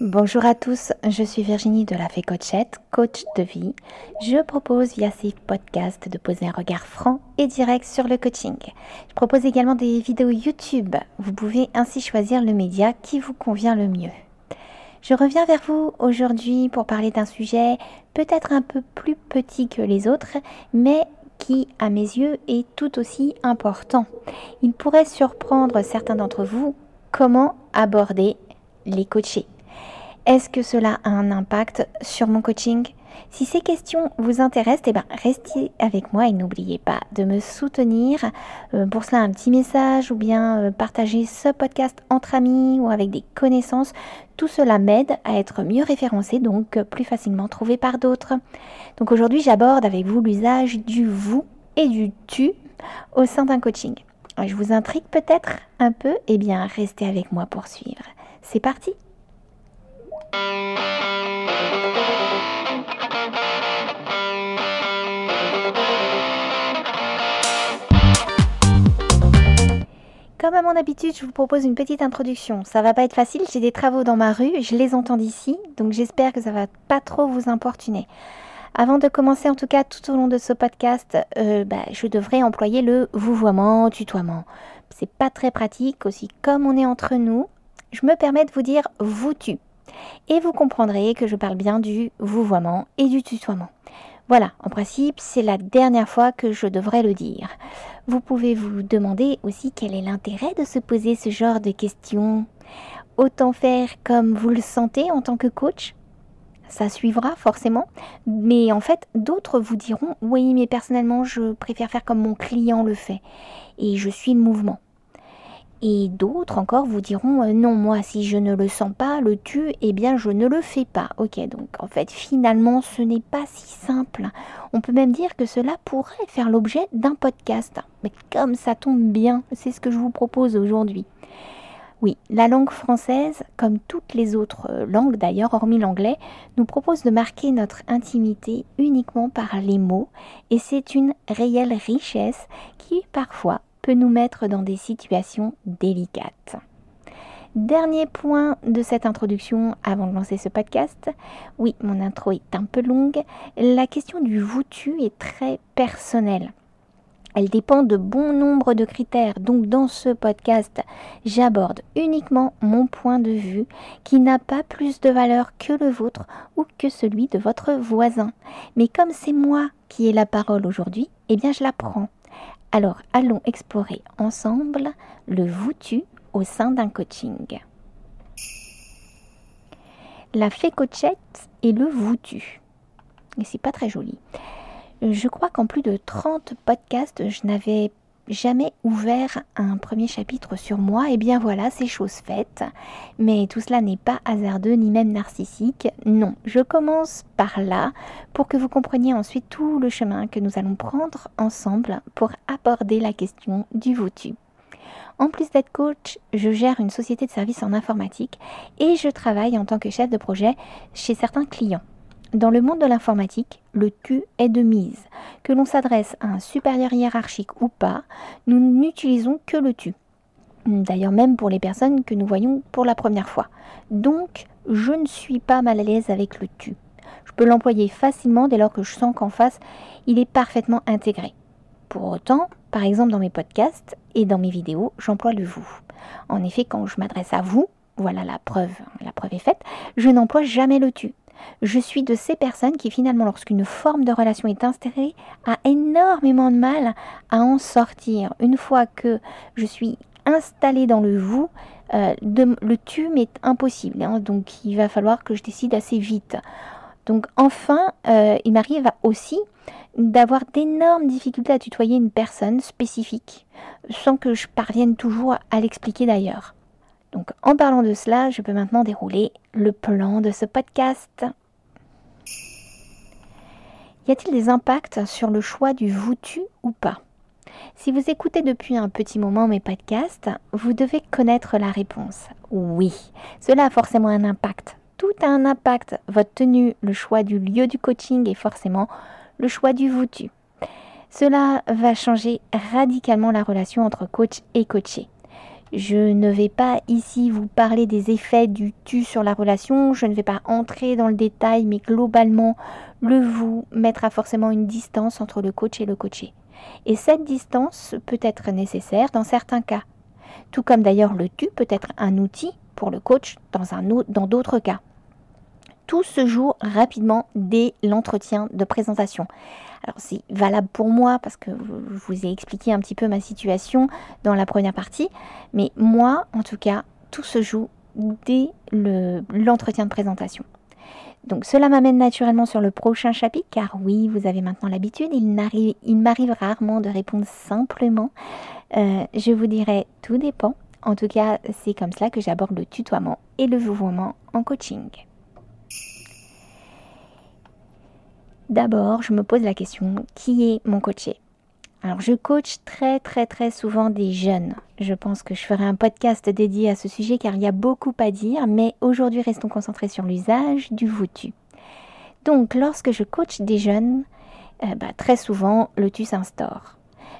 Bonjour à tous, je suis Virginie de la Fée Coachette, coach de vie. Je propose via ces podcasts de poser un regard franc et direct sur le coaching. Je propose également des vidéos YouTube. Vous pouvez ainsi choisir le média qui vous convient le mieux. Je reviens vers vous aujourd'hui pour parler d'un sujet peut-être un peu plus petit que les autres, mais qui, à mes yeux, est tout aussi important. Il pourrait surprendre certains d'entre vous comment aborder les coachés. Est-ce que cela a un impact sur mon coaching? Si ces questions vous intéressent, eh ben, restez avec moi et n'oubliez pas de me soutenir. Euh, pour cela, un petit message ou bien euh, partager ce podcast entre amis ou avec des connaissances. Tout cela m'aide à être mieux référencé, donc plus facilement trouvé par d'autres. Donc aujourd'hui, j'aborde avec vous l'usage du vous et du tu au sein d'un coaching. Je vous intrigue peut-être un peu? Eh bien, restez avec moi pour suivre. C'est parti comme à mon habitude, je vous propose une petite introduction. Ça va pas être facile, j'ai des travaux dans ma rue, je les entends d'ici, donc j'espère que ça va pas trop vous importuner. Avant de commencer, en tout cas, tout au long de ce podcast, euh, bah, je devrais employer le vouvoiement, tutoiement. C'est pas très pratique aussi, comme on est entre nous. Je me permets de vous dire vous tu et vous comprendrez que je parle bien du vouvoiement et du tutoiement. Voilà, en principe, c'est la dernière fois que je devrais le dire. Vous pouvez vous demander aussi quel est l'intérêt de se poser ce genre de questions. Autant faire comme vous le sentez en tant que coach ça suivra forcément. Mais en fait, d'autres vous diront oui, mais personnellement, je préfère faire comme mon client le fait. Et je suis le mouvement. Et d'autres encore vous diront euh, non, moi si je ne le sens pas, le tu, eh bien je ne le fais pas. Ok, donc en fait finalement ce n'est pas si simple. On peut même dire que cela pourrait faire l'objet d'un podcast. Mais comme ça tombe bien, c'est ce que je vous propose aujourd'hui. Oui, la langue française, comme toutes les autres euh, langues d'ailleurs, hormis l'anglais, nous propose de marquer notre intimité uniquement par les mots, et c'est une réelle richesse qui parfois peut nous mettre dans des situations délicates. Dernier point de cette introduction avant de lancer ce podcast. Oui, mon intro est un peu longue. La question du vous-tu est très personnelle. Elle dépend de bon nombre de critères. Donc dans ce podcast, j'aborde uniquement mon point de vue qui n'a pas plus de valeur que le vôtre ou que celui de votre voisin. Mais comme c'est moi qui ai la parole aujourd'hui, eh bien je la prends. Alors allons explorer ensemble le vous-tu au sein d'un coaching. La fée coachette et le vous-tu. Et c'est pas très joli. Je crois qu'en plus de 30 podcasts, je n'avais jamais ouvert un premier chapitre sur moi, et eh bien voilà, c'est chose faite. Mais tout cela n'est pas hasardeux ni même narcissique. Non, je commence par là pour que vous compreniez ensuite tout le chemin que nous allons prendre ensemble pour aborder la question du vous-tu. En plus d'être coach, je gère une société de services en informatique et je travaille en tant que chef de projet chez certains clients. Dans le monde de l'informatique, le tu est de mise. Que l'on s'adresse à un supérieur hiérarchique ou pas, nous n'utilisons que le tu. D'ailleurs même pour les personnes que nous voyons pour la première fois. Donc, je ne suis pas mal à l'aise avec le tu. Je peux l'employer facilement dès lors que je sens qu'en face, il est parfaitement intégré. Pour autant, par exemple dans mes podcasts et dans mes vidéos, j'emploie le vous. En effet, quand je m'adresse à vous, voilà la preuve, la preuve est faite, je n'emploie jamais le tu. Je suis de ces personnes qui finalement, lorsqu'une forme de relation est installée, a énormément de mal à en sortir. Une fois que je suis installée dans le vous, euh, le tu m'est impossible. Hein. donc il va falloir que je décide assez vite. Donc enfin, euh, il m'arrive aussi d'avoir d'énormes difficultés à tutoyer une personne spécifique, sans que je parvienne toujours à l'expliquer d'ailleurs. Donc en parlant de cela, je peux maintenant dérouler le plan de ce podcast. Y a-t-il des impacts sur le choix du vous-tu ou pas? Si vous écoutez depuis un petit moment mes podcasts, vous devez connaître la réponse. Oui, cela a forcément un impact. Tout a un impact. Votre tenue, le choix du lieu du coaching et forcément le choix du vous-tu. Cela va changer radicalement la relation entre coach et coaché. Je ne vais pas ici vous parler des effets du tu sur la relation, je ne vais pas entrer dans le détail, mais globalement, le vous mettra forcément une distance entre le coach et le coaché. Et cette distance peut être nécessaire dans certains cas. Tout comme d'ailleurs le tu peut être un outil pour le coach dans, d'autres cas. Tout se joue rapidement dès l'entretien de présentation. Alors c'est valable pour moi parce que je vous ai expliqué un petit peu ma situation dans la première partie, mais moi en tout cas, tout se joue dès l'entretien de présentation. Donc cela m'amène naturellement sur le prochain chapitre, car oui, vous avez maintenant l'habitude, il, m'arrive rarement de répondre simplement. Euh, je vous dirai, tout dépend. En tout cas, c'est comme cela que j'aborde le tutoiement et le vouvoiement en coaching. D'abord, je me pose la question, qui est mon coaché? Alors, je coach très très très souvent des jeunes. Je pense que je ferai un podcast dédié à ce sujet car il y a beaucoup à dire, mais aujourd'hui, restons concentrés sur l'usage du vous-tu. Donc, lorsque je coach des jeunes, euh, bah, très souvent, le tu s'instaure.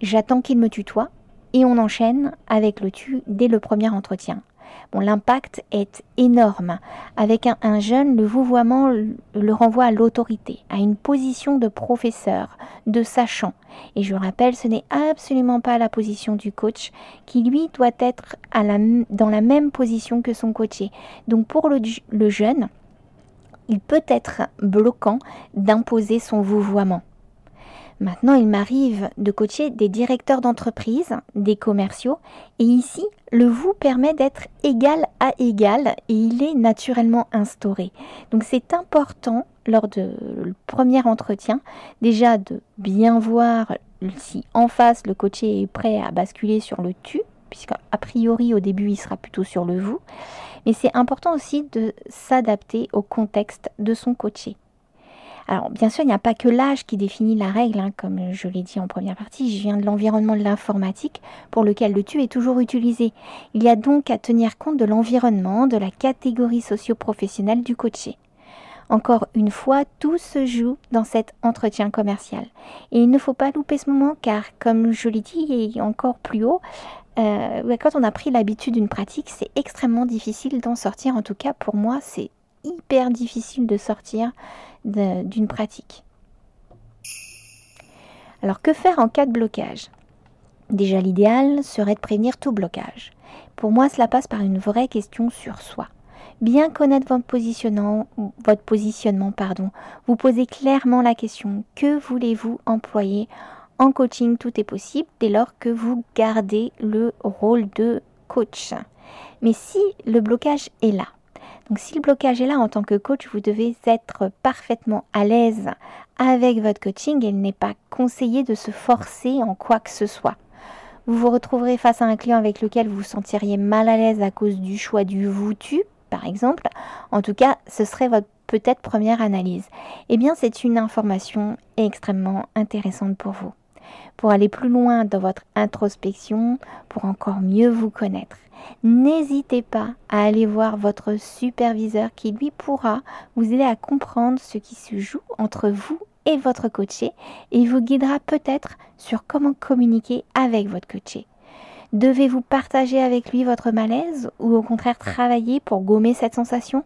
J'attends qu'ils me tutoient et on enchaîne avec le tu dès le premier entretien. L'impact est énorme. Avec un, jeune, le vouvoiement le renvoie à l'autorité, à une position de professeur, de sachant. Et je rappelle, ce n'est absolument pas la position du coach, qui lui doit être dans la même position que son coaché. Donc pour le jeune, il peut être bloquant d'imposer son vouvoiement. Maintenant, il m'arrive de coacher des directeurs d'entreprise, des commerciaux, et ici, le vous permet d'être égal à égal et il est naturellement instauré. Donc c'est important lors du premier entretien déjà de bien voir si en face le coaché est prêt à basculer sur le tu, puisqu'à priori au début il sera plutôt sur le vous. Mais c'est important aussi de s'adapter au contexte de son coaché. Alors bien sûr, il n'y a pas que l'âge qui définit la règle, hein, comme je l'ai dit en première partie, je viens de l'environnement de l'informatique pour lequel le tu est toujours utilisé. Il y a donc à tenir compte de l'environnement, de la catégorie socio-professionnelle du coaché. Encore une fois, tout se joue dans cet entretien commercial. Et il ne faut pas louper ce moment car, comme je l'ai dit et encore plus haut, euh, quand on a pris l'habitude d'une pratique, c'est extrêmement difficile d'en sortir. En tout cas, pour moi, c'est hyper difficile de sortir d'une pratique. Alors que faire en cas de blocage? Déjà l'idéal serait de prévenir tout blocage. Pour moi, cela passe par une vraie question sur soi. Bien connaître votre positionnement, votre positionnement. Vous posez clairement la question que voulez-vous employer en coaching? Tout est possible dès lors que vous gardez le rôle de coach. Mais si le blocage est là, donc si le blocage est là en tant que coach, vous devez être parfaitement à l'aise avec votre coaching et il n'est pas conseillé de se forcer en quoi que ce soit. Vous vous retrouverez face à un client avec lequel vous vous sentiriez mal à l'aise à cause du choix du vous-tu, par exemple. En tout cas, ce serait votre peut-être première analyse. Eh bien, c'est une information extrêmement intéressante pour vous. Pour aller plus loin dans votre introspection, pour encore mieux vous connaître. N'hésitez pas à aller voir votre superviseur qui lui pourra vous aider à comprendre ce qui se joue entre vous et votre coaché et vous guidera peut-être sur comment communiquer avec votre coaché. Devez-vous partager avec lui votre malaise ou au contraire travailler pour gommer cette sensation?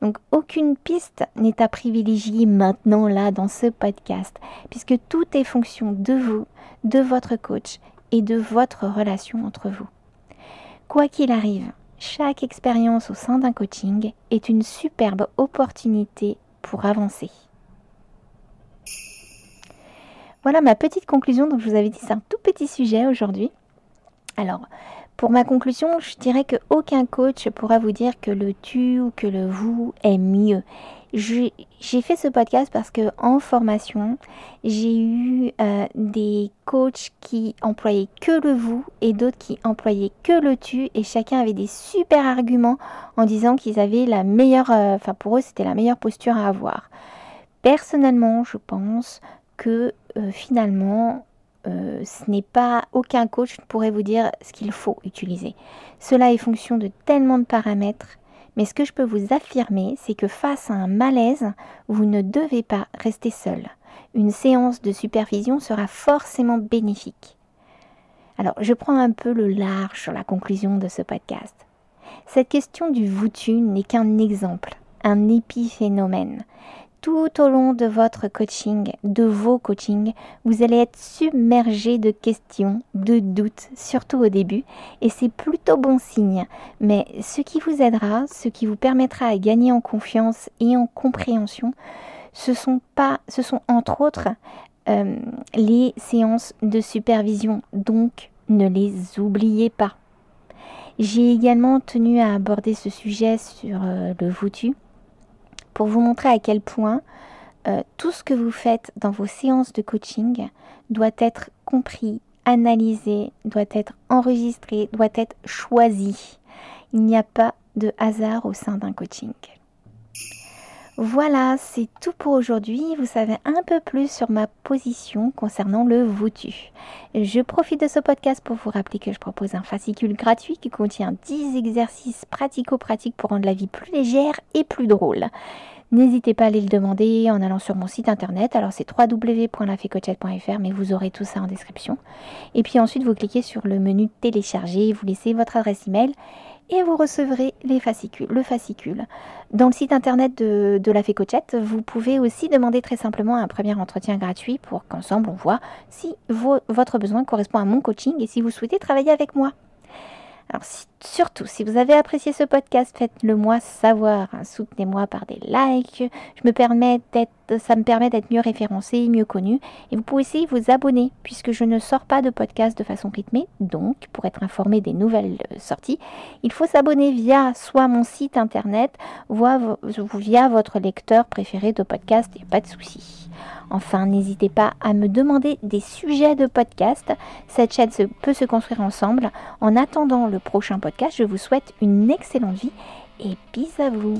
Donc aucune piste n'est à privilégier maintenant là dans ce podcast puisque tout est fonction de vous, de votre coach et de votre relation entre vous. Quoi qu'il arrive, chaque expérience au sein d'un coaching est une superbe opportunité pour avancer. Voilà ma petite conclusion. Donc je vous avais dit c'est un tout petit sujet aujourd'hui. Alors pour ma conclusion, je dirais que aucun coach pourra vous dire que le tu ou que le vous est mieux j'ai fait ce podcast parce que en formation, j'ai eu euh, des coachs qui employaient que le vous et d'autres qui employaient que le tu et chacun avait des super arguments en disant qu'ils avaient la meilleure, euh, enfin pour eux c'était la meilleure posture à avoir. Personnellement, je pense que euh, finalement, ce n'est pas aucun coach ne pourrait vous dire ce qu'il faut utiliser. Cela est fonction de tellement de paramètres mais ce que je peux vous affirmer, c'est que face à un malaise, vous ne devez pas rester seul. Une séance de supervision sera forcément bénéfique. Alors, je prends un peu le large sur la conclusion de ce podcast. Cette question du voutu n'est qu'un exemple, un épiphénomène. Tout au long de votre coaching, de vos coachings, vous allez être submergé de questions, de doutes, surtout au début, et c'est plutôt bon signe. Mais ce qui vous aidera, ce qui vous permettra à gagner en confiance et en compréhension, ce sont pas, ce sont entre autres euh, les séances de supervision. Donc, ne les oubliez pas. J'ai également tenu à aborder ce sujet sur euh, le voutu pour vous montrer à quel point euh, tout ce que vous faites dans vos séances de coaching doit être compris, analysé, doit être enregistré, doit être choisi. Il n'y a pas de hasard au sein d'un coaching. Voilà, c'est tout pour aujourd'hui. Vous savez un peu plus sur ma position concernant le voutu. Je profite de ce podcast pour vous rappeler que je propose un fascicule gratuit qui contient 10 exercices pratico-pratiques pour rendre la vie plus légère et plus drôle. N'hésitez pas à aller le demander en allant sur mon site internet. Alors c'est www.lafécochette.fr, mais vous aurez tout ça en description. Et puis ensuite, vous cliquez sur le menu télécharger, vous laissez votre adresse email et vous recevrez les fascicules, le fascicule. Dans le site internet de, de la Fécochette, vous pouvez aussi demander très simplement un premier entretien gratuit pour qu'ensemble on voit si votre besoin correspond à mon coaching et si vous souhaitez travailler avec moi. Surtout, si vous avez apprécié ce podcast, faites-le moi savoir. Hein. Soutenez-moi par des likes. Je me permets ça me permet d'être mieux référencé, mieux connu. Et vous pouvez aussi vous abonner, puisque je ne sors pas de podcast de façon rythmée. Donc, pour être informé des nouvelles euh, sorties, il faut s'abonner via soit mon site internet, via votre lecteur préféré de podcast. Il n'y a pas de souci. Enfin, n'hésitez pas à me demander des sujets de podcast. Cette chaîne peut se construire ensemble. En attendant le prochain podcast, je vous souhaite une excellente vie et bis à vous.